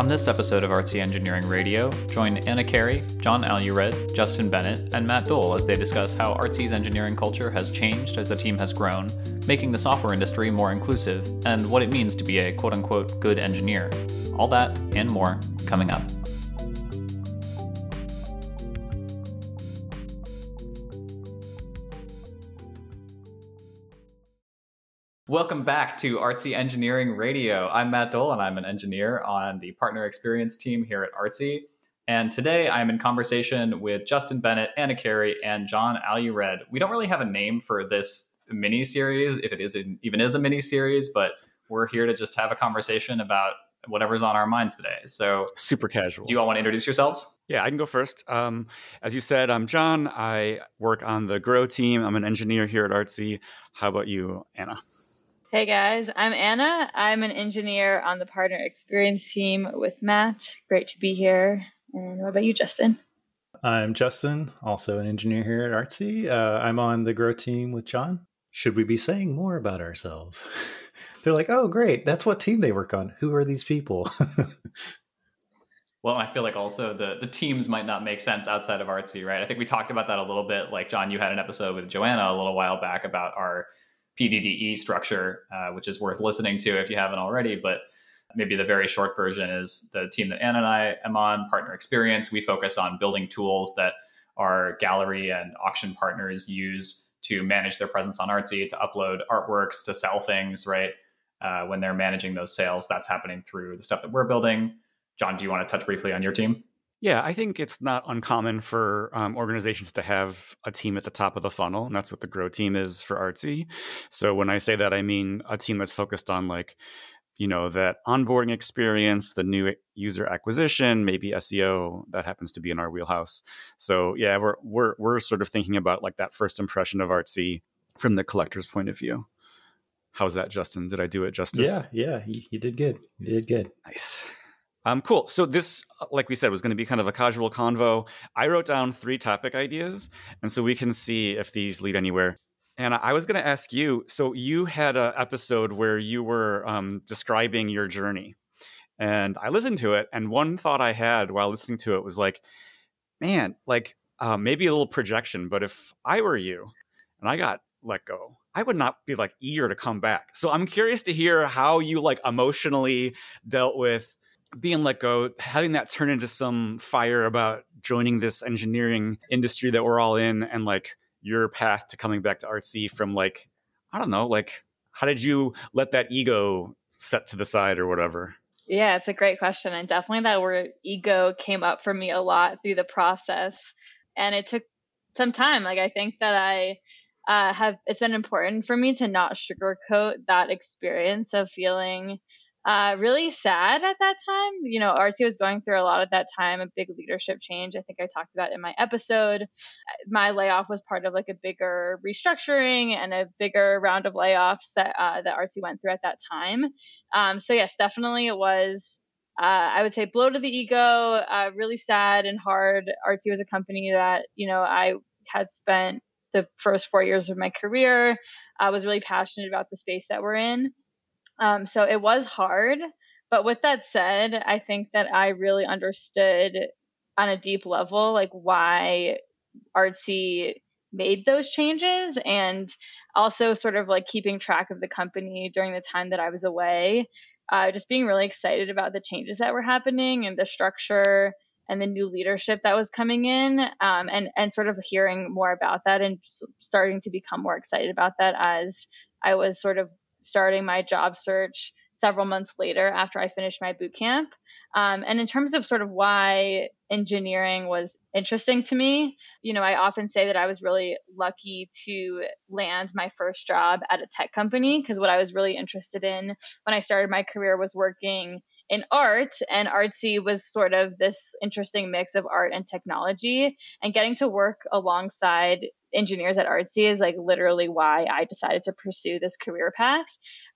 On this episode of Artsy Engineering Radio, join Anna Carey, Jon Allured, Justin Bennett, and Matt Dole as they discuss how Artsy's engineering culture has changed as the team has grown, making the software industry more inclusive, and what it means to be a quote unquote good engineer. All that and more coming up. Welcome back to Artsy Engineering Radio. I'm Matt Dole, and I'm an engineer on the partner experience team here at Artsy. And today I'm in conversation with Justin Bennett, Anna Carey, and Jon Allured. We don't really have a name for this mini series, if it is even is a mini series, but we're here to just have a conversation about whatever's on our minds today. So super casual. Do you all want to introduce yourselves? Yeah, I can go first. Um, as you said, I'm Jon. I work on the Grow team. I'm an engineer here at Artsy. How about you, Anna? Hey guys, I'm Anna. I'm an engineer on the partner experience team with Matt. Great to be here. And what about you, Justin? I'm Justin, also an engineer here at Artsy. Uh, I'm on the Grow team with Jon. Should we be saying more about ourselves? They're like, oh, great. That's what team they work on. Who are these people? well, I feel like also the the teams might not make sense outside of Artsy, right? I think we talked about that a little bit. Like Jon, you had an episode with Joanna a little while back about our PDDE structure, uh, which is worth listening to if you haven't already. But maybe the very short version is the team that Anna and I am on, Partner Experience. We focus on building tools that our gallery and auction partners use to manage their presence on Artsy, to upload artworks, to sell things, right? Uh, when they're managing those sales, that's happening through the stuff that we're building. Jon, do you want to touch briefly on your team? Yeah, I think it's not uncommon for um, organizations to have a team at the top of the funnel, and that's what the Grow team is for Artsy. So when I say that, I mean a team that's focused on like, you know, that onboarding experience, the new user acquisition, maybe SEO. That happens to be in our wheelhouse. So yeah, we're we're we're sort of thinking about like that first impression of Artsy from the collector's point of view. How's that, Justin? Did I do it justice? Yeah, yeah, you, you did good. You did good. Nice. Um, cool. So this, uh, like we said, was going to be kind of a casual convo. I wrote down three topic ideas, and so we can see if these lead anywhere. And I was going to ask you. So you had an episode where you were um, describing your journey, and I listened to it. And one thought I had while listening to it was like, man, like uh, maybe a little projection, but if I were you and I got let go, I would not be like eager to come back. So I'm curious to hear how you like emotionally dealt with being let go, having that turn into some fire about joining this engineering industry that we're all in, and like your path to coming back to artsy from like, I don't know, like how did you let that ego set to the side or whatever? Yeah, it's a great question. And definitely that word ego came up for me a lot through the process. And it took some time. Like, I think that I uh, have, it's been important for me to not sugarcoat that experience of feeling uh, really sad at that time. You know, Artsy was going through a lot at that time, a big leadership change. I think I talked about in my episode. My layoff was part of like a bigger restructuring and a bigger round of layoffs that uh, that Artsy went through at that time. Um, so yes, definitely it was. Uh, I would say blow to the ego, uh, really sad and hard. Artsy was a company that you know I had spent the first four years of my career. I was really passionate about the space that we're in. Um, so it was hard. But with that said, I think that I really understood on a deep level, like why Artsy made those changes and also sort of like keeping track of the company during the time that I was away. Uh, just being really excited about the changes that were happening and the structure and the new leadership that was coming in um, and and sort of hearing more about that and starting to become more excited about that as I was sort of starting my job search several months later after I finished my boot camp. Um, and in terms of sort of why engineering was interesting to me, you know, I often say that I was really lucky to land my first job at a tech company because what I was really interested in when I started my career was working in art and artsy was sort of this interesting mix of art and technology. And getting to work alongside engineers at artsy is like literally why i decided to pursue this career path.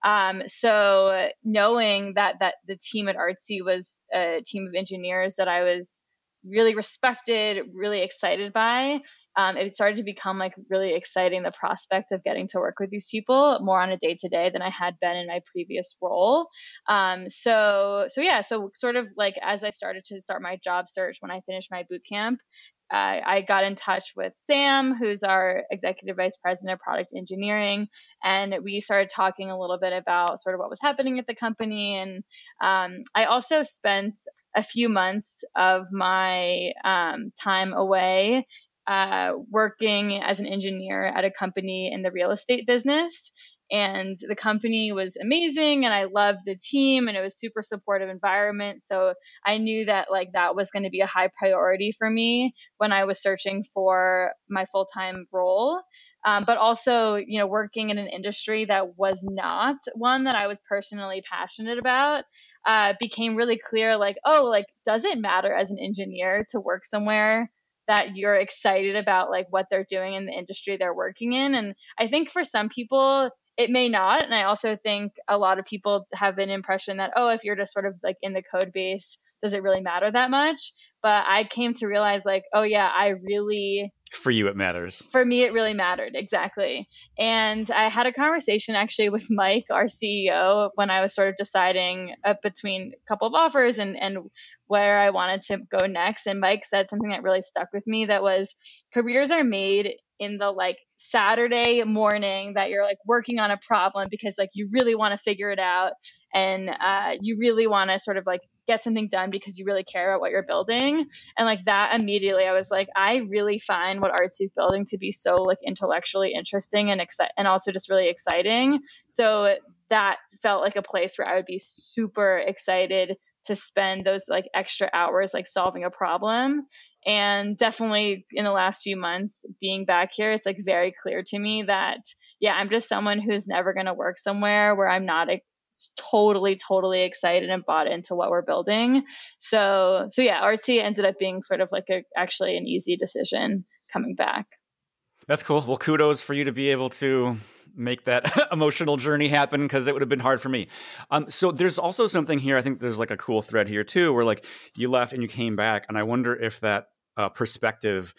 Um, so knowing that that the team at artsy was a team of engineers that i was really respected really excited by um, it started to become like really exciting the prospect of getting to work with these people more on a day to day than I had been in my previous role. Um, so so yeah, so sort of like as I started to start my job search when I finished my boot camp, uh, I got in touch with Sam, who's our executive vice president of product engineering, and we started talking a little bit about sort of what was happening at the company. And um, I also spent a few months of my um, time away uh, working as an engineer at a company in the real estate business. And the company was amazing and i loved the team and it was super supportive environment. So i knew that like that was going to be a high priority for me when i was searching for my full-time role. Um, but also you know working in an industry that was not one that i was personally passionate about uh, became really clear like oh like does it matter as an engineer to work somewhere that you're excited about like what they're doing in the industry they're working in and i think for some people it may not and i also think a lot of people have an impression that oh if you're just sort of like in the code base does it really matter that much? But i came to realize like oh yeah i really for you it matters. For me it really mattered exactly. And i had a conversation actually with mike our ceo when i was sort of deciding uh, between a couple of offers and and where i wanted to go next. And mike said something that really stuck with me that was careers are made in the like Saturday morning that you're like working on a problem because like you really want to figure it out and uh, you really want to sort of like get something done because you really care about what you're building. And like that immediately I was like I really find what Artsy's building to be so like intellectually interesting and exci- and also just really exciting. So that felt like a place where I would be super excited to spend those like extra hours like solving a problem. And definitely in the last few months being back here it's like very clear to me that yeah i'm just someone who's never going to work somewhere where i'm not totally totally excited and bought into what we're building so so yeah artsy ended up being sort of like a actually an easy decision coming back that's cool well kudos for you to be able to make that emotional journey happen because it would have been hard for me. Um, so there's also something here. I think there's like a cool thread here too, where like you left and you came back, and I wonder if that uh, perspective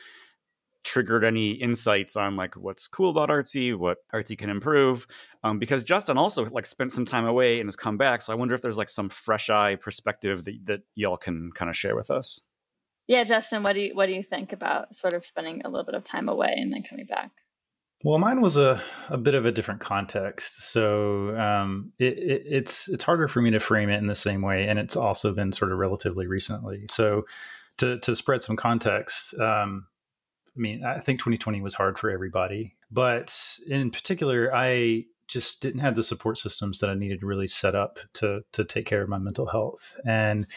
triggered any insights on like what's cool about artsy what artsy can improve um, because justin also like spent some time away and has come back so i wonder if there's like some fresh eye perspective that, that y'all can kind of share with us yeah justin what do you what do you think about sort of spending a little bit of time away and then coming back well, mine was a, a bit of a different context, so um, it, it, it's it's harder for me to frame it in the same way, and it's also been sort of relatively recently. So, to to spread some context, um, I mean, I think 2020 was hard for everybody, but in particular, I just didn't have the support systems that I needed really set up to to take care of my mental health, and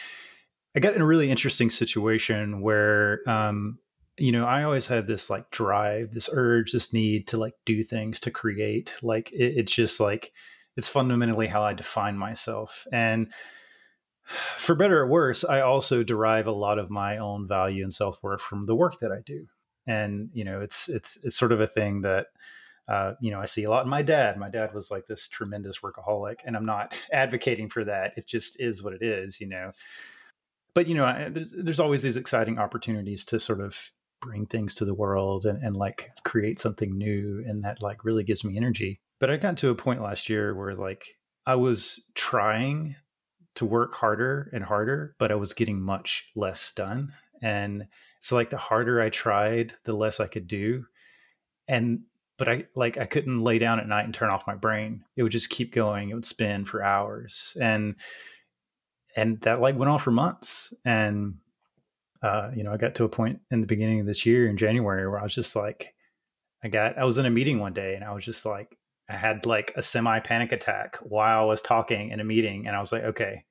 I got in a really interesting situation where um, you know, I always have this like drive, this urge, this need to like do things, to create. Like it, it's just like it's fundamentally how I define myself. And for better or worse, I also derive a lot of my own value and self worth from the work that I do. And you know, it's it's it's sort of a thing that uh, you know I see a lot in my dad. My dad was like this tremendous workaholic, and I'm not advocating for that. It just is what it is, you know. But you know, I, there's always these exciting opportunities to sort of bring things to the world and, and like create something new and that like really gives me energy but i got to a point last year where like i was trying to work harder and harder but i was getting much less done and so like the harder i tried the less i could do and but i like i couldn't lay down at night and turn off my brain. It would just keep going. It would spin for hours and and that like went on for months and uh, you know, I got to a point in the beginning of this year in January where I was just like, I got, I was in a meeting one day and I was just like, I had like a semi panic attack while I was talking in a meeting, and I was like, okay,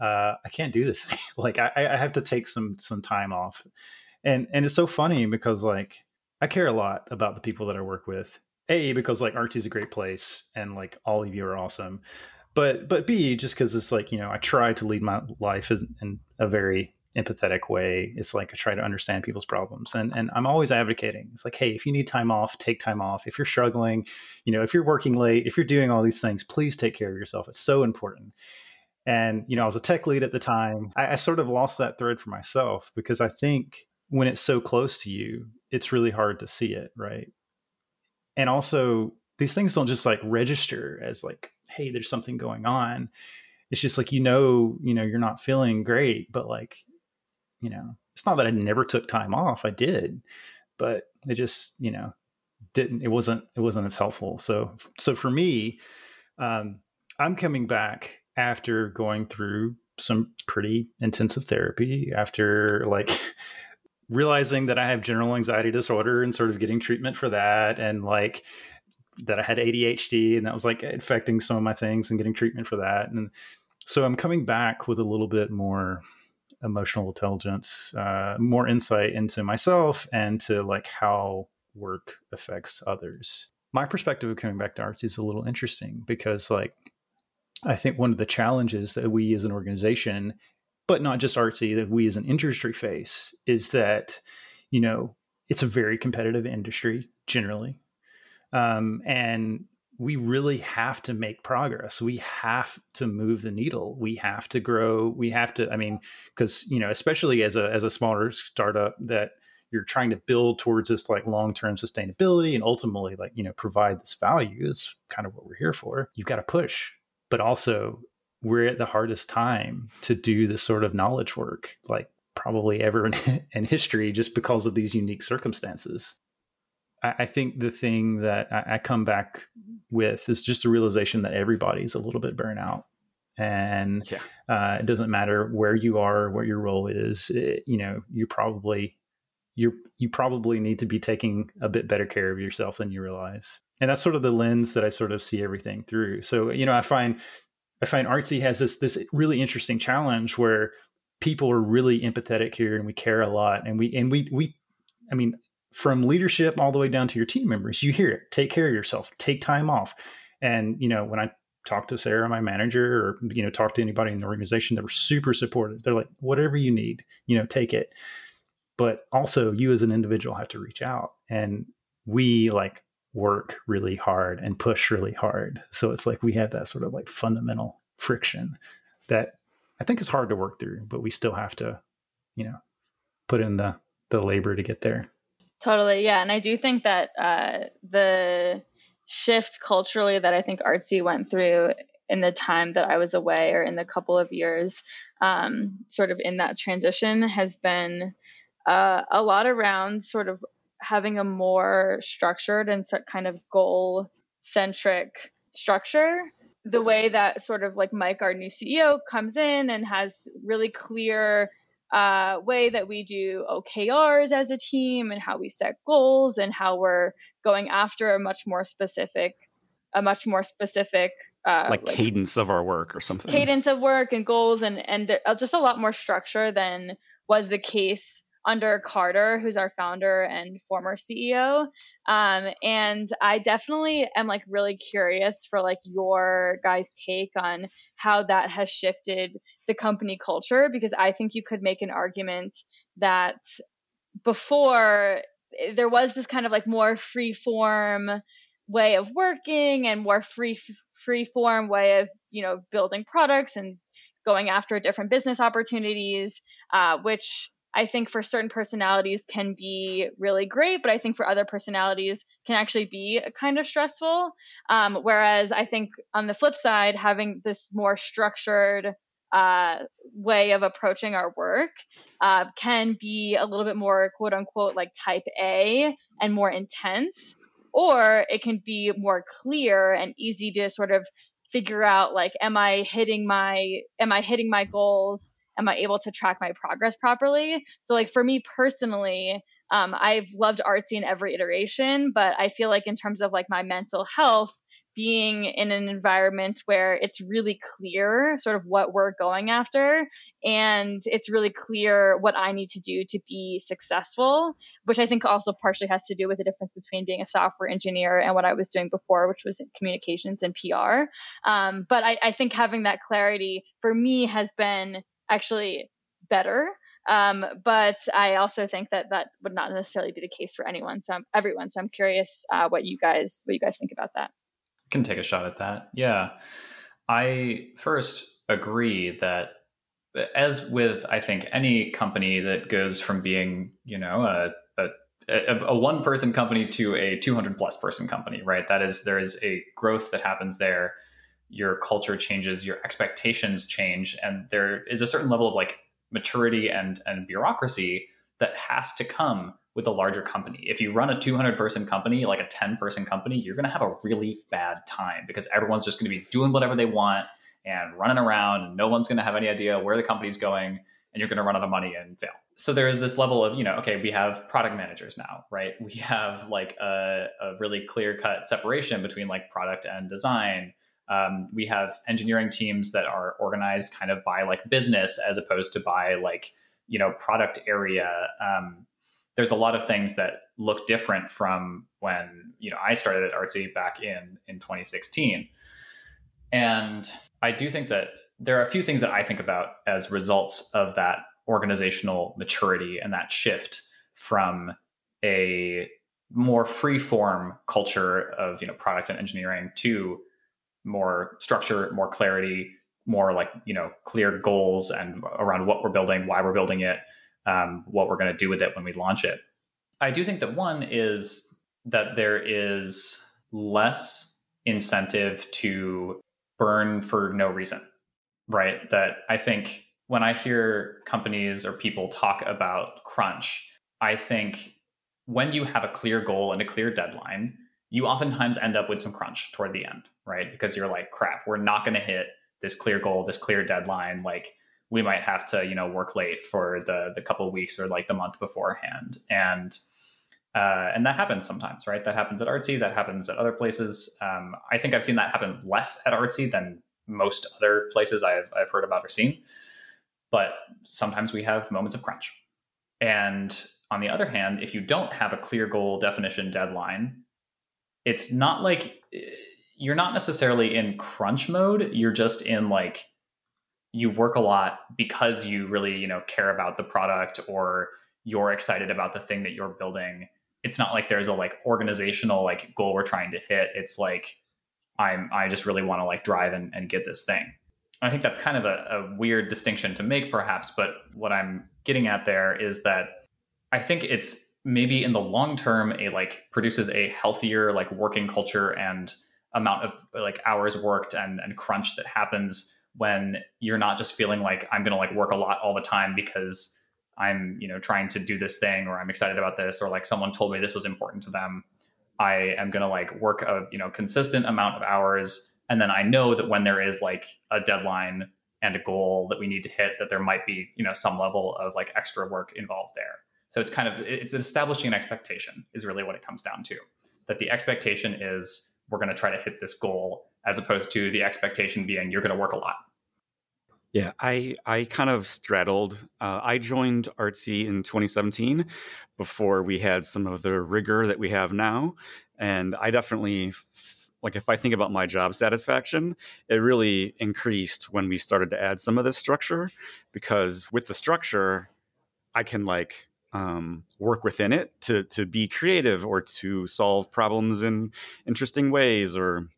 uh, I can't do this. like, I, I have to take some some time off, and and it's so funny because like I care a lot about the people that I work with. A because like Artsy's a great place, and like all of you are awesome, but but B just because it's like you know I try to lead my life in a very empathetic way. It's like I try to understand people's problems. And and I'm always advocating. It's like, hey, if you need time off, take time off. If you're struggling, you know, if you're working late, if you're doing all these things, please take care of yourself. It's so important. And, you know, I was a tech lead at the time. I, I sort of lost that thread for myself because I think when it's so close to you, it's really hard to see it, right? And also, these things don't just like register as like, hey, there's something going on. It's just like you know, you know, you're not feeling great, but like, you know, it's not that I never took time off. I did, but it just, you know, didn't. It wasn't. It wasn't as helpful. So, so for me, um, I'm coming back after going through some pretty intensive therapy after like realizing that I have general anxiety disorder and sort of getting treatment for that and like that I had ADHD and that was like affecting some of my things and getting treatment for that. And so I'm coming back with a little bit more emotional intelligence, uh, more insight into myself and to like how work affects others. My perspective of coming back to arts is a little interesting because like I think one of the challenges that we as an organization, but not just artsy, that we as an industry face is that, you know, it's a very competitive industry generally. Um, and we really have to make progress. We have to move the needle. We have to grow. We have to, I mean, because, you know, especially as a, as a smaller startup that you're trying to build towards this like long-term sustainability and ultimately like, you know, provide this value is kind of what we're here for. You've got to push but also we're at the hardest time to do this sort of knowledge work, like probably ever in, in history, just because of these unique circumstances. I, I think the thing that I, I, come back with is just the realization that everybody's a little bit burnt out. And yeah. uh, it doesn't matter where you are, what your role is. It, you know, you probably you you probably need to be taking a bit better care of yourself than you realize and that's sort of the lens that i sort of see everything through. So you know i find i find artsy has this this really interesting challenge where people are really empathetic here and we care a lot and we and we we i mean from leadership all the way down to your team members you hear it. Take care of yourself. Take time off. And you know when i talk to sarah my manager or you know talk to anybody in the organization that were super supportive. They're like whatever you need you know take it. But also you as an individual have to reach out. And we like work really hard and push really hard. So it's like we have that sort of like fundamental friction that i think is hard to work through but we still have to you know put in the the labor to get there. Totally. Yeah. And i do think that uh the shift culturally that i think artsy went through in the time that i was away or in the couple of years um, sort of in that transition has been uh, a lot around sort of having a more structured and kind of goal centric structure. The way that sort of like Mike, our new CEO, comes in and has really clear uh, way that we do OKRs as a team and how we set goals and how we're going after a much more specific, a much more specific uh, like, like, cadence of our work or something. Cadence of work and goals and and just a lot more structure than was the case under Carter, who's our founder and former CEO. Um, and I definitely am like really curious for like your guys' take on how that has shifted the company culture because I think you could make an argument that before there was this kind of like more free form way of working and more free free form way of you know building products and going after different business opportunities uh, which I think for certain personalities can be really great, but I think for other personalities can actually be kind of stressful. Um, whereas I think on the flip side, having this more structured uh, way of approaching our work uh, can be a little bit more quote unquote like type A and more intense, or it can be more clear and easy to sort of figure out like am i hitting my am i hitting my goals am I able to track my progress properly? So like for me personally, um, I've loved artsy in every iteration, but I feel like in terms of like my mental health, being in an environment where it's really clear sort of what we're going after and it's really clear what I need to do to be successful, which I think also partially has to do with the difference between being a software engineer and what I was doing before, which was communications and PR. Um, but I, I think having that clarity for me has been actually better. Um, but I also think that that would not necessarily be the case for anyone. So I'm, everyone. So I'm curious uh, what you guys what you guys think about that. I can take a shot at that. Yeah, I first agree that as with I think any company that goes from being you know a, a a, a one person company to a 200 plus person company, right? That is, there is a growth that happens there. Your culture changes, your expectations change, and there is a certain level of like maturity and and bureaucracy that has to come with a larger company. If you run a 200 person company, like a 10 person company, you're going to have a really bad time because everyone's just going to be doing whatever they want and running around and no one's going to have any idea where the company's going and you're going to run out of money and fail. So there is this level of, you know, okay, we have product managers now, right? We have like a, a really clear cut separation between like product and design. Um, we have engineering teams that are organized kind of by like business as opposed to by like, you know, product area. Um, there's a lot of things that look different from when, you know, I started at Artsy back in, in 2016. And I do think that there are a few things that I think about as results of that organizational maturity and that shift from a more free form culture of you know product and engineering to more structure more clarity more like you know clear goals and around what we're building why we're building it um, what we're going to do with it when we launch it i do think that one is that there is less incentive to burn for no reason right? That I think when I hear companies or people talk about crunch, I think when you have a clear goal and a clear deadline, you oftentimes end up with some crunch toward the end, right? Because you're like, crap, we're not going to hit this clear goal, this clear deadline. Like we might have to, you know, work late for the the couple weeks or like the month beforehand, and uh, and that happens sometimes, right? That happens at Artsy. That happens at other places. Um, I think I've seen that happen less at Artsy than most other places I've, I've heard about or seen. But sometimes we have moments of crunch. And on the other hand, if you don't have a clear goal definition deadline, it's not like eh, you're not necessarily in crunch mode. You're just in like, you work a lot because you really, you know, care about the product or you're excited about the thing that you're building. It's not like there's a like organizational like goal we're trying to hit. It's like I'm I just really want to like drive and, and get this thing. I think that's kind of a, a weird distinction to make, perhaps. But what I'm getting at there is that I think it's maybe in the long term a like produces a healthier like working culture and amount of like hours worked and, and crunch that happens when you're not just feeling like I'm gonna like work a lot all the time because I'm, you know, trying to do this thing or I'm excited about this or like someone told me this was important to them. I am going to like work a you know consistent amount of hours, and then I know that when there is like a deadline and a goal that we need to hit, that there might be you know some level of like extra work involved there. So it's kind of it's establishing an expectation is really what it comes down to. That the expectation is we're going to try to hit this goal, as opposed to the expectation being you're going to work a lot. Yeah, I I kind of straddled. Uh, I joined Artsy in 2017 before we had some of the rigor that we have now, and I definitely like if I think about my job satisfaction, it really increased when we started to add some of this structure because with the structure, I can like um, work within it to to be creative or to solve problems in interesting ways or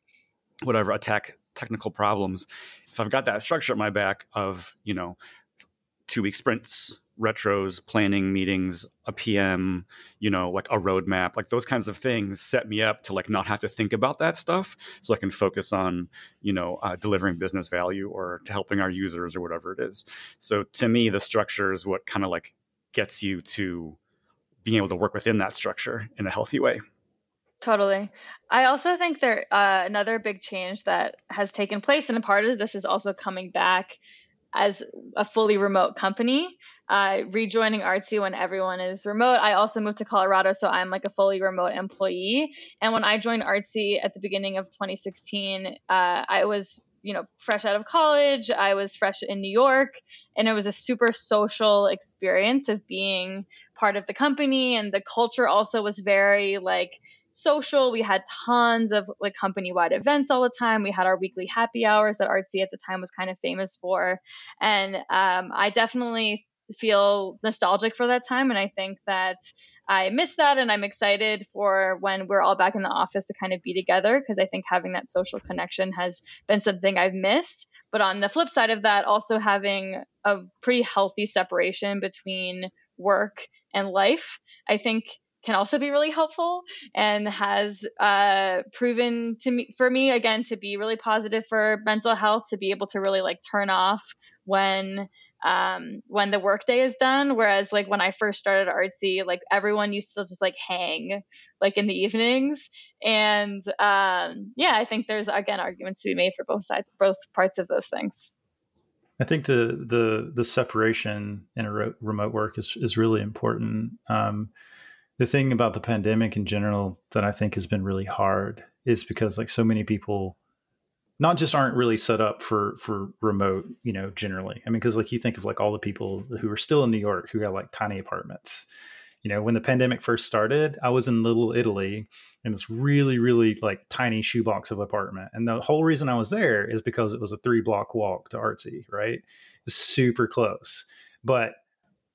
whatever attack technical problems. If i've got that structure at my back of you know two week sprints retros planning meetings a pm you know like a roadmap like those kinds of things set me up to like not have to think about that stuff so i can focus on you know uh, delivering business value or helping our users or whatever it is. So to me the structure is what kind of like gets you to being able to work within that structure in a healthy way Totally. I also think there uh, another big change that has taken place, and a part of this is also coming back as a fully remote company. Uh, rejoining Artsy when everyone is remote. I also moved to Colorado, so I'm like a fully remote employee. And when I joined Artsy at the beginning of 2016, uh, I was you know fresh out of college. I was fresh in new york and it was a super social experience of being part of the company and the culture also was very like social. We had tons of like company wide events all the time. We had our weekly happy hours that artsy at the time was kind of famous for. And um, i definitely feel nostalgic for that time and i think that I miss that and I'm excited for when we're all back in the office to kind of be together because I think having that social connection has been something I've missed. But on the flip side of that, also having a pretty healthy separation between work and life. I think can also be really helpful and has uh, proven to me for me again to be really positive for mental health to be able to really like turn off when um, when the workday is done. Whereas like when I first started artsy, like everyone used to just like hang like in the evenings. And um, yeah, I think there's again arguments to be made for both sides, both parts of those things. I think the the the separation in a re- remote work is is really important. Um, the thing about the pandemic in general that I think has been really hard is because like so many people not just aren't really set up for for remote you know generally. I mean because like you think of like all the people who are still in new york who got like tiny apartments. You know when the pandemic first started i was in little italy in this really really like tiny shoebox of apartment. And the whole reason i was there is because it was a three block walk to artsy right? It's super close. But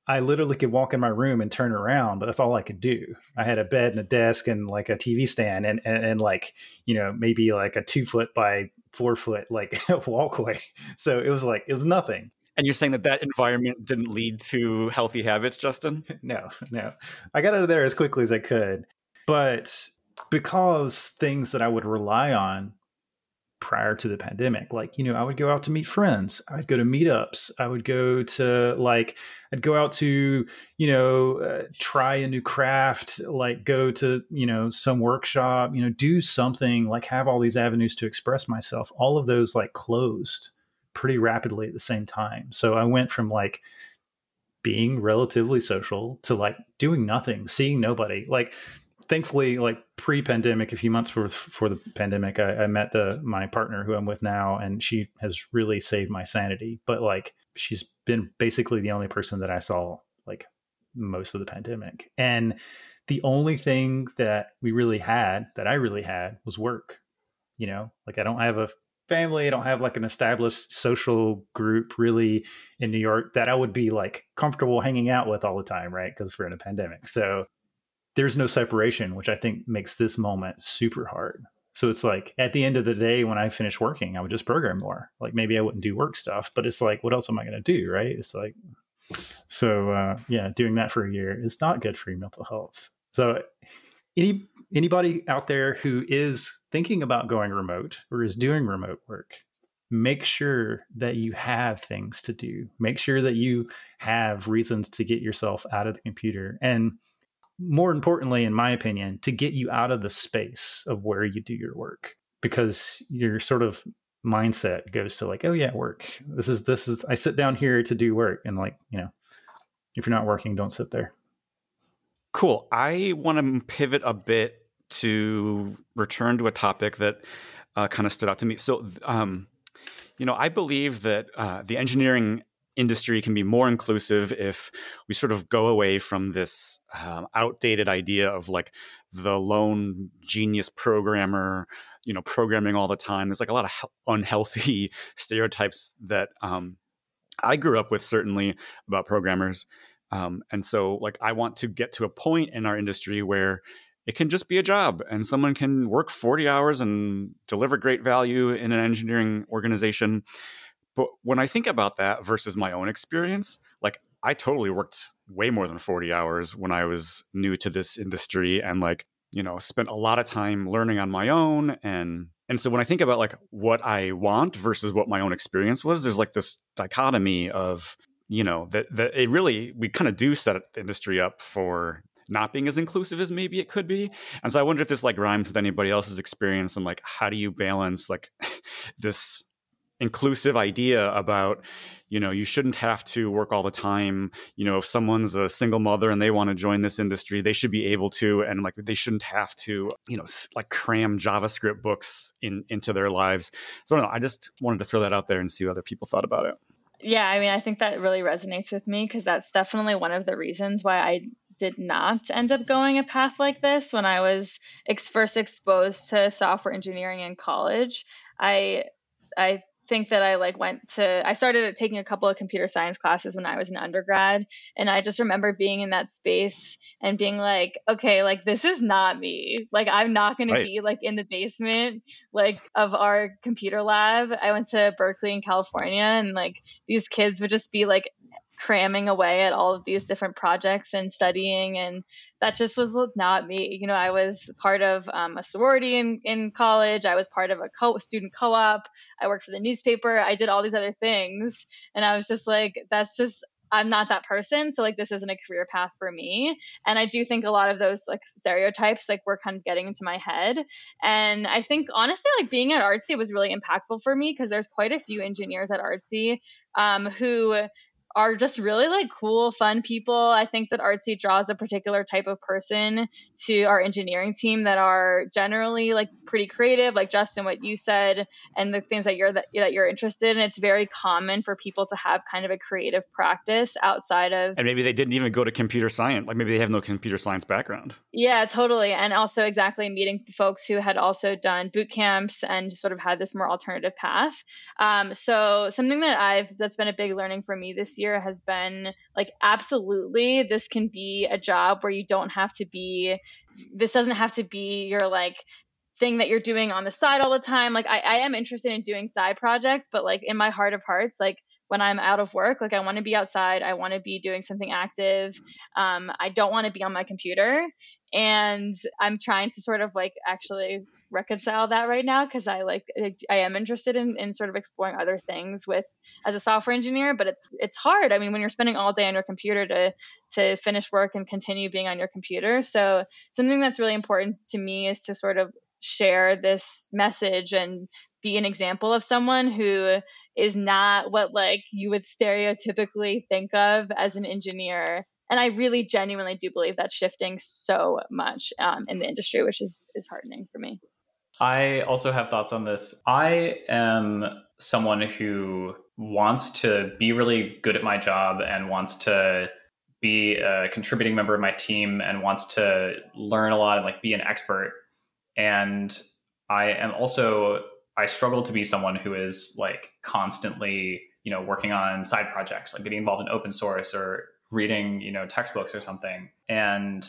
I literally could walk in my room and turn around, but that's all I could do. I had a bed and a desk and like a TV stand and, and, and like, you know, maybe like a two foot by four foot like walkway. So it was like, it was nothing. And you're saying that that environment didn't lead to healthy habits, Justin? no, no. I got out of there as quickly as I could. But because things that I would rely on prior to the pandemic. Like, you know, I would go out to meet friends. I'd go to meetups. I would go to like, I'd go out to, you know, uh, try a new craft, like go to, you know, some workshop, you know, do something, like have all these avenues to express myself. All of those like closed pretty rapidly at the same time. So I went from like, being relatively social to like doing nothing, seeing nobody. Like thankfully, like pre-pandemic, a few months before, the pandemic, I, I, met the my partner who I'm with now, and she has really saved my sanity. But like, she's been basically the only person that I saw like most of the pandemic, and the only thing that we really had that I really had was work. You know, like I don't have a family. I don't have like an established social group really in New York that I would be like comfortable hanging out with all the time, right? Because we're in a pandemic. So there's no separation, which I think makes this moment super hard. So it's like at the end of the day, when I finish working, I would just program more. Like maybe I wouldn't do work stuff, but it's like, what else am I going to do? Right. It's like, so uh, yeah, doing that for a year is not good for your mental health. So any anybody out there who is thinking about going remote or is doing remote work, make sure that you have things to do. Make sure that you have reasons to get yourself out of the computer and more importantly, in my opinion, to get you out of the space of where you do your work because your sort of mindset goes to like, oh yeah, work. This is this is I sit down here to do work, and like you know, if you're not working, don't sit there. Cool. I want to pivot a bit to return to a topic that uh, kind of stood out to me. So, um, you know, I believe that uh, the engineering industry can be more inclusive if we sort of go away from this um, outdated idea of like the lone genius programmer you know programming all the time. There's like a lot of he- unhealthy stereotypes that um, i grew up with certainly about programmers. Um, and so like i want to get to a point in our industry where it can just be a job and someone can work 40 hours and deliver great value in an engineering organization but when I think about that versus my own experience, like I totally worked way more than 40 hours when I was new to this industry and like, you know, spent a lot of time learning on my own and and so when I think about like what I want versus what my own experience was, there's like this dichotomy of, you know, that that it really we kind of do set the industry up for not being as inclusive as maybe it could be. And so I wonder if this like rhymes with anybody else's experience and like how do you balance like this inclusive idea about you know you shouldn't have to work all the time. You know if someone's a single mother and they want to join this industry they should be able to and like they shouldn't have to you know like cram javascript books in into their lives. So I, know, I just wanted to throw that out there and see what other people thought about it. Yeah i mean i think that really resonates with me because that's definitely one of the reasons why i did not end up going a path like this. When i was ex- first exposed to software engineering in college i i think that I like went to I started taking a couple of computer science classes when I was an undergrad and I just remember being in that space and being like okay like this is not me like I'm not going right. to be like in the basement like of our computer lab I went to Berkeley in California and like these kids would just be like cramming away at all of these different projects and studying and that just was not me you know i was part of um, a sorority in, in college i was part of a co- student co-op i worked for the newspaper i did all these other things and i was just like that's just I'm not that person. So like this isn't a career path for me. And I do think a lot of those like stereotypes like were kind of getting into my head. And I think honestly like being at Artsy was really impactful for me because there's quite a few engineers at Artsy um, who are just really like cool, fun people. I think that Artsy draws a particular type of person to our engineering team that are generally like pretty creative, like Justin, what you said, and the things that you're that, that you're interested in. It's very common for people to have kind of a creative practice outside of And maybe they didn't even go to computer science. Like maybe they have no computer science background. Yeah, totally. And also exactly meeting folks who had also done boot camps and sort of had this more alternative path. Um, so something that I've that's been a big learning for me this year year has been like absolutely this can be a job where you don't have to be this doesn't have to be your like thing that you're doing on the side all the time like I, I am interested in doing side projects but like in my heart of hearts like when I'm out of work. Like I want to be outside. I want to be doing something active. Um, I don't want to be on my computer. And I'm trying to sort of like actually reconcile that right now because I like I am interested in, in sort of exploring other things with as a software engineer, but it's it's hard. I mean, when you're spending all day on your computer to to finish work and continue being on your computer. So something that's really important to me is to sort of share this message and be an example of someone who is not what like you would stereotypically think of as an engineer and i really genuinely do believe that's shifting so much um, in the industry which is is heartening for me i also have thoughts on this i am someone who wants to be really good at my job and wants to be a contributing member of my team and wants to learn a lot and like be an expert and i am also I struggle to be someone who is like constantly, you know, working on side projects, like getting involved in open source or reading, you know, textbooks or something. And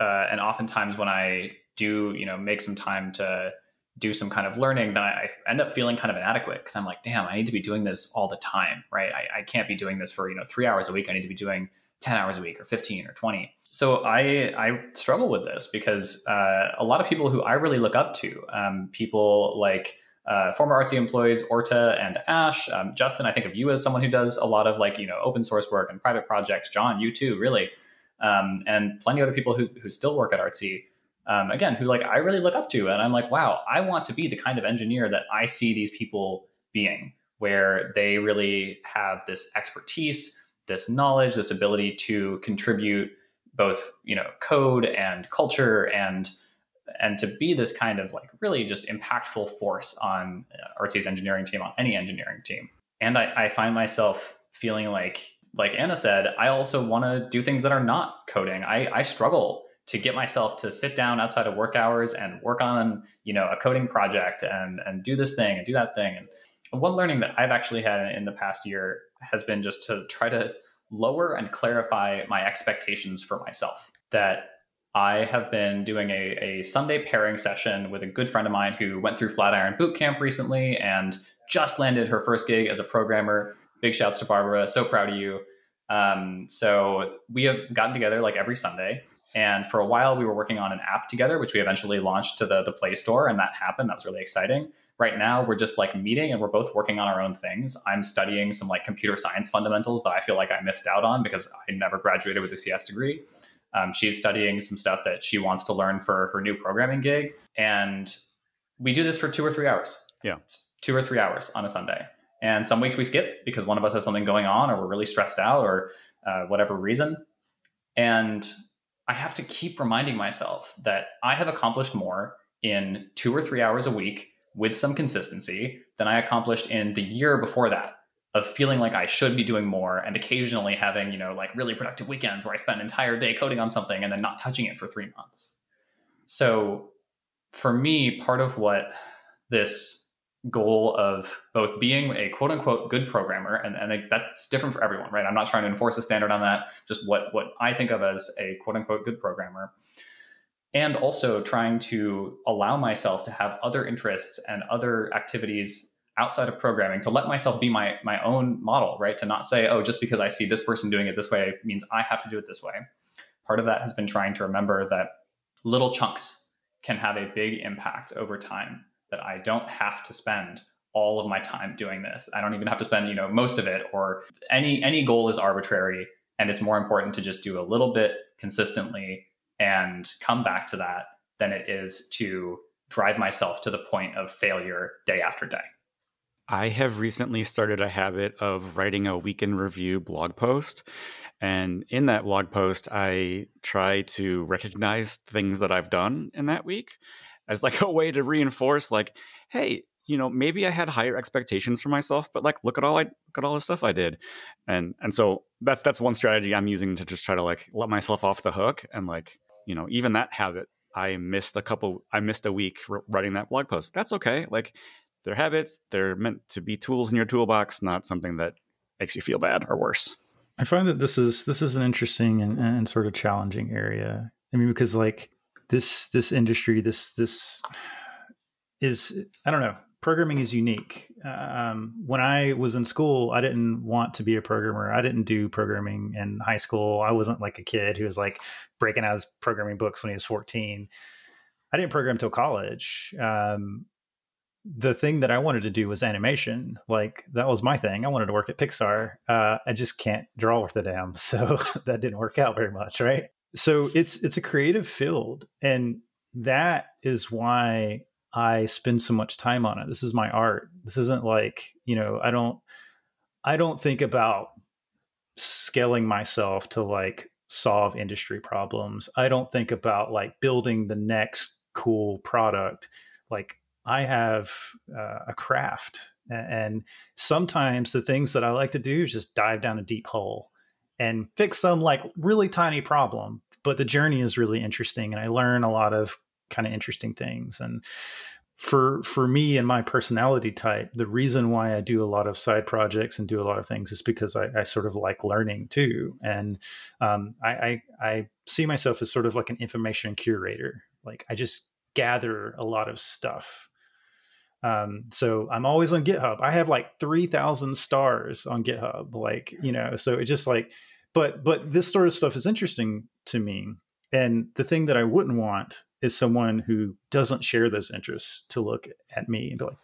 uh, and oftentimes when I do, you know, make some time to do some kind of learning, then I, end up feeling kind of inadequate because I'm like, damn, I need to be doing this all the time, right? I, I can't be doing this for you know three hours a week. I need to be doing ten hours a week or fifteen or twenty so I I struggle with this because uh, a lot of people who I really look up to, um, people like uh, former Artsy employees Orta and Ash, um, Justin. I think of you as someone who does a lot of like you know open source work and private projects. Jon, you too, really, um, and plenty of other people who who still work at Artsy. Um, again, who like I really look up to, and I'm like, wow, I want to be the kind of engineer that I see these people being, where they really have this expertise, this knowledge, this ability to contribute both you know code and culture and and to be this kind of like really just impactful force on uh, Artsy's engineering team on any engineering team. And I, I find myself feeling like like anna said i also want to do things that are not coding. I, I struggle to get myself to sit down outside of work hours and work on you know a coding project and and do this thing and do that thing and one learning that i've actually had in the past year has been just to try to lower and clarify my expectations for myself. That I have been doing a, a Sunday pairing session with a good friend of mine who went through Flatiron Boot Camp recently and just landed her first gig as a programmer. Big shouts to Barbara. So proud of you. Um, so we have gotten together like every Sunday and for a while, we were working on an app together, which we eventually launched to the, the Play Store, and that happened. That was really exciting. Right now, we're just like meeting and we're both working on our own things. I'm studying some like computer science fundamentals that I feel like I missed out on because I never graduated with a CS degree. Um, she's studying some stuff that she wants to learn for her new programming gig. And we do this for two or three hours. Yeah. Two or three hours on a Sunday. And some weeks we skip because one of us has something going on or we're really stressed out or uh, whatever reason. And I have to keep reminding myself that I have accomplished more in two or three hours a week with some consistency than I accomplished in the year before that of feeling like I should be doing more and occasionally having, you know, like really productive weekends where I spend an entire day coding on something and then not touching it for three months. So for me, part of what this goal of both being a quote unquote good programmer and, and that's different for everyone right i'm not trying to enforce a standard on that just what what i think of as a quote unquote good programmer and also trying to allow myself to have other interests and other activities outside of programming to let myself be my my own model, right? To not say, oh, just because I see this person doing it this way means I have to do it this way. Part of that has been trying to remember that little chunks can have a big impact over time that I don't have to spend all of my time doing this. I don't even have to spend, you know, most of it or any any goal is arbitrary and it's more important to just do a little bit consistently and come back to that than it is to drive myself to the point of failure day after day. I have recently started a habit of writing a weekend review blog post. And in that blog post, I try to recognize things that I've done in that week as like a way to reinforce, like, hey, you know, maybe I had higher expectations for myself, but like, look at all I look at all the stuff I did, and and so that's that's one strategy I'm using to just try to like let myself off the hook, and like, you know, even that habit, I missed a couple, I missed a week writing that blog post. That's okay. Like, they're habits. They're meant to be tools in your toolbox, not something that makes you feel bad or worse. I find that this is this is an interesting and, and sort of challenging area. I mean, because like this this industry, this this is I don't know. Programming is unique. Um, when I was in school, I didn't want to be a programmer. I didn't do programming in high school. I wasn't like a kid who was like breaking out his programming books when he was 14. I didn't program till college. Um, the thing that I wanted to do was animation. Like that was my thing. I wanted to work at Pixar. Uh, I just can't draw worth a damn, so that didn't work out very much, right? So it's it's a creative field, and that is why I spend so much time on it. This is my art. This isn't like you know I don't I don't think about scaling myself to like solve industry problems. I don't think about like building the next cool product. Like I have uh, a craft, and sometimes the things that I like to do is just dive down a deep hole and fix some like really tiny problem. But the journey is really interesting, and I learn a lot of kind of interesting things. And for for me and my personality type, the reason why I do a lot of side projects and do a lot of things is because I, I sort of like learning too, and um, I, I I see myself as sort of like an information curator. Like I just gather a lot of stuff um, so I'm always on GitHub. I have like 3,000 stars on GitHub. Like, you know, so it just like, but, but this sort of stuff is interesting to me. And the thing that I wouldn't want is someone who doesn't share those interests to look at me and be like,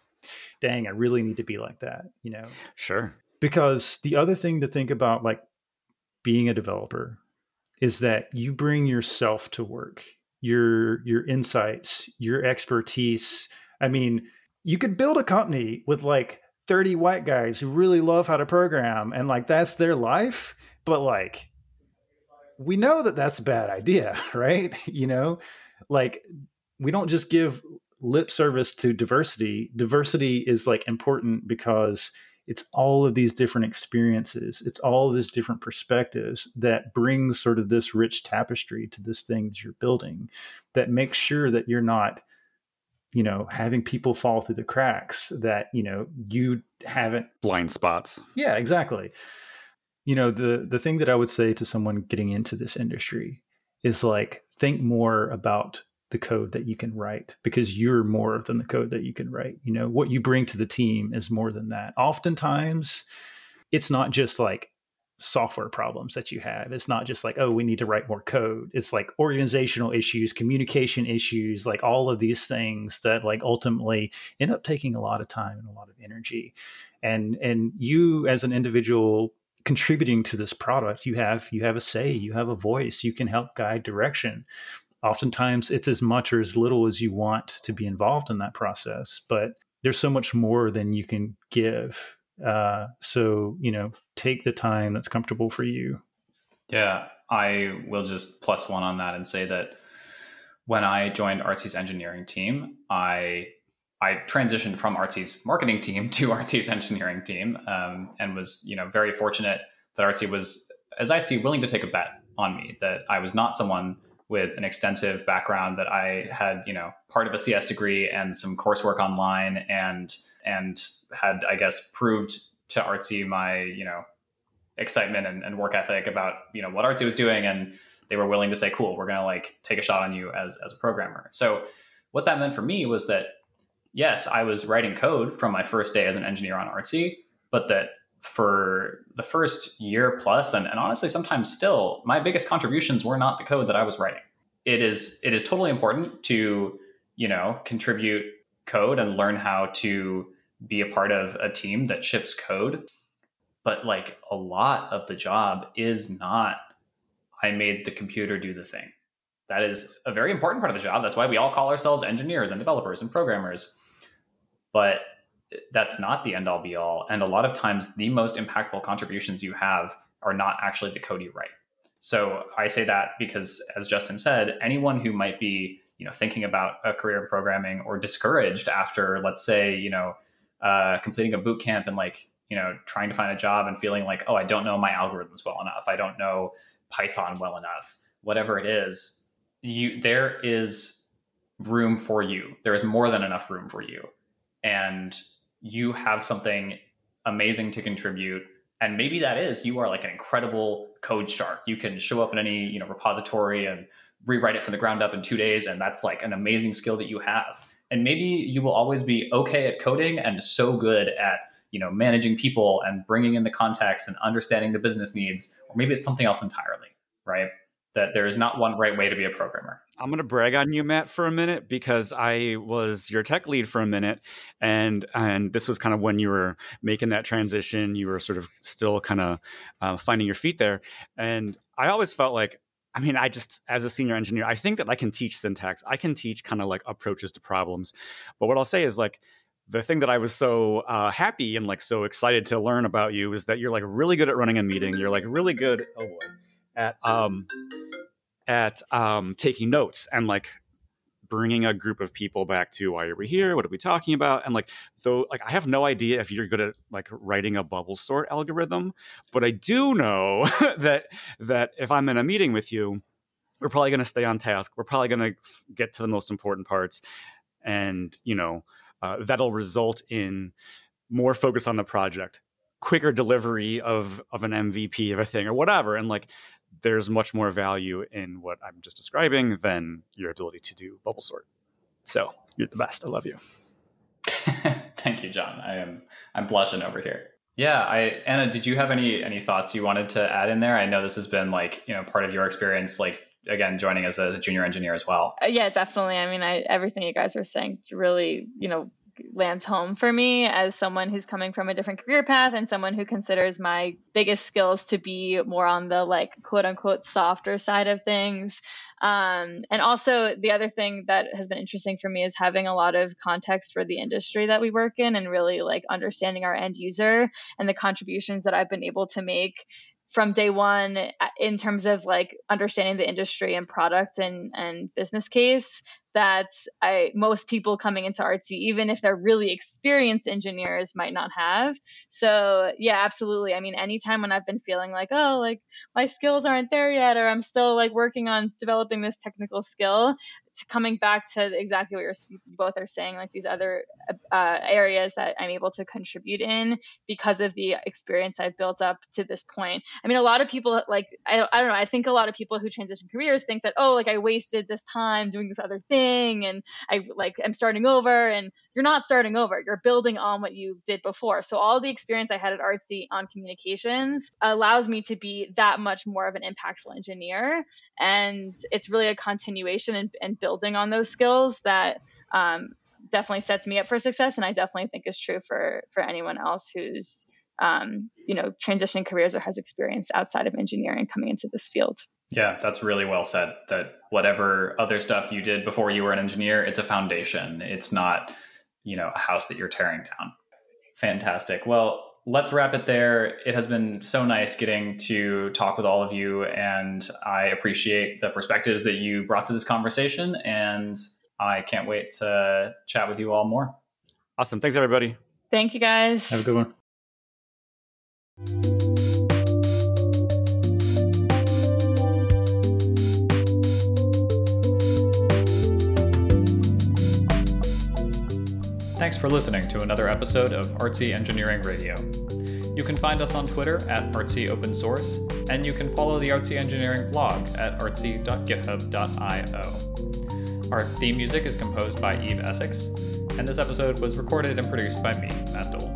dang, I really need to be like that, you know? Sure. Because the other thing to think about, like being a developer, is that you bring yourself to work, your your insights, your expertise. I mean, you could build a company with like 30 white guys who really love how to program and like that's their life but like we know that that's a bad idea right? You know? Like we don't just give lip service to diversity. Diversity is like important because it's all of these different experiences. It's all of these different perspectives that brings sort of this rich tapestry to this thing that you're building that makes sure that you're not you know having people fall through the cracks that you know you haven't blind spots. Yeah exactly you know the the thing that i would say to someone getting into this industry is like think more about the code that you can write because you're more than the code that you can write you know what you bring to the team is more than that oftentimes it's not just like software problems that you have. It's not just like, oh, we need to write more code. It's like organizational issues, communication issues, like all of these things that like ultimately end up taking a lot of time and a lot of energy. And and you as an individual contributing to this product, you have you have a say, you have a voice, you can help guide direction. Oftentimes it's as much or as little as you want to be involved in that process, but there's so much more than you can give uh, so, you know, take the time that's comfortable for you. Yeah, I will just plus one on that and say that when I joined Artsy's engineering team, I I transitioned from Artsy's marketing team to Artsy's engineering team, um, and was you know very fortunate that Artsy was, as I see, willing to take a bet on me. That I was not someone with an extensive background. That I had you know part of a CS degree and some coursework online, and and had I guess proved to Artsy my you know excitement and, and, work ethic about you know what Artsy was doing, and they were willing to say, "Cool, we're gonna like take a shot on you as as a programmer." So what that meant for me was that yes, I was writing code from my first day as an engineer on Artsy, but that for the first year plus, and, and honestly, sometimes still, my biggest contributions were not the code that I was writing. It is it is totally important to you know contribute code and learn how to be a part of a team that ships code. But like a lot of the job is not I made the computer do the thing. That is a very important part of the job. That's why we all call ourselves engineers and developers and programmers. But that's not the end all be all. And a lot of times, the most impactful contributions you have are not actually the code you write. So I say that because, as Justin said, anyone who might be you know thinking about a career in programming or discouraged after, let's say, you know, uh, completing a boot camp and like you know trying to find a job and feeling like, oh, I don't know my algorithms well enough. I don't know Python well enough. Whatever it is, you there is room for you. There is more than enough room for you, and you have something amazing to contribute. And maybe that is you are like an incredible code shark. You can show up in any you know repository and rewrite it from the ground up in two days and that's like an amazing skill that you have. And maybe you will always be okay at coding and so good at you know managing people and bringing in the context and understanding the business needs or maybe it's something else entirely right that there is not one right way to be a programmer. I'm going to brag on you, Matt, for a minute because I was your tech lead for a minute, and and this was kind of when you were making that transition. You were sort of still kind of uh, finding your feet there, and I always felt like. I mean, I just, as a senior engineer, I think that I can teach syntax. I can teach kind of like approaches to problems. But what I'll say is like, the thing that I was so uh, happy and like so excited to learn about you is that you're like really good at running a meeting. You're like really good. Oh boy at um, at um, taking notes and like bringing a group of people back to why are we here? What are we talking about? and like though like i have no idea if you're good at like writing a bubble sort algorithm but i do know that that if i'm in a meeting with you we're probably going to stay on task. We're probably going to get to the most important parts and you know uh, that'll result in more focus on the project quicker delivery of of an mvp of a thing or whatever. And like there's much more value in what I'm just describing than your ability to do bubble sort. So you're the best. I love you. Thank you, Jon. I am I'm blushing over here. Yeah, I Anna, did you have any any thoughts you wanted to add in there? I know this has been like, you know, part of your experience like again joining as a junior engineer as well. Uh, yeah, definitely. I mean, I everything you guys are saying really, you know, lands home for me as someone who's coming from a different career path and someone who considers my biggest skills to be more on the like quote unquote softer side of things. Um, and also, the other thing that has been interesting for me is having a lot of context for the industry that we work in and really like understanding our end user and the contributions that I've been able to make from day one uh, in terms of like understanding the industry and product and and business case that I most people coming into artsy even if they're really experienced engineers might not have so yeah absolutely i mean anytime when i've been feeling like oh like my skills aren't there yet or i'm still like working on developing this technical skill to coming back to exactly what you're both are saying, like these other uh, areas that I'm able to contribute in because of the experience I've built up to this point. I mean, a lot of people like I, I don't know. I think a lot of people who transition careers think that oh, like I wasted this time doing this other thing, and I like I'm starting over. And you're not starting over. You're building on what you did before. So all the experience I had at Artsy on communications allows me to be that much more of an impactful engineer, and it's really a continuation and, and building on those skills that um, definitely sets me up for success and i definitely think is true for for anyone else who's um, you know transitioning careers or has experience outside of engineering coming into this field yeah that's really well said that whatever other stuff you did before you were an engineer it's a foundation it's not you know a house that you're tearing down fantastic well let's wrap it there. It has been so nice getting to talk with all of you, and I appreciate the perspectives that you brought to this conversation. And I can't wait to chat with you all more. Awesome. Thanks, everybody. Thank you, guys. Have a good one. Thanks for listening to another episode of Artsy Engineering Radio. You can find us on Twitter at Artsy Open Source, and you can follow the Artsy Engineering blog at artsy.github.io. Our theme music is composed by Eve Essex, and this episode was recorded and produced by me, Matt Dole.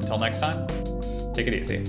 Until next time, take it easy.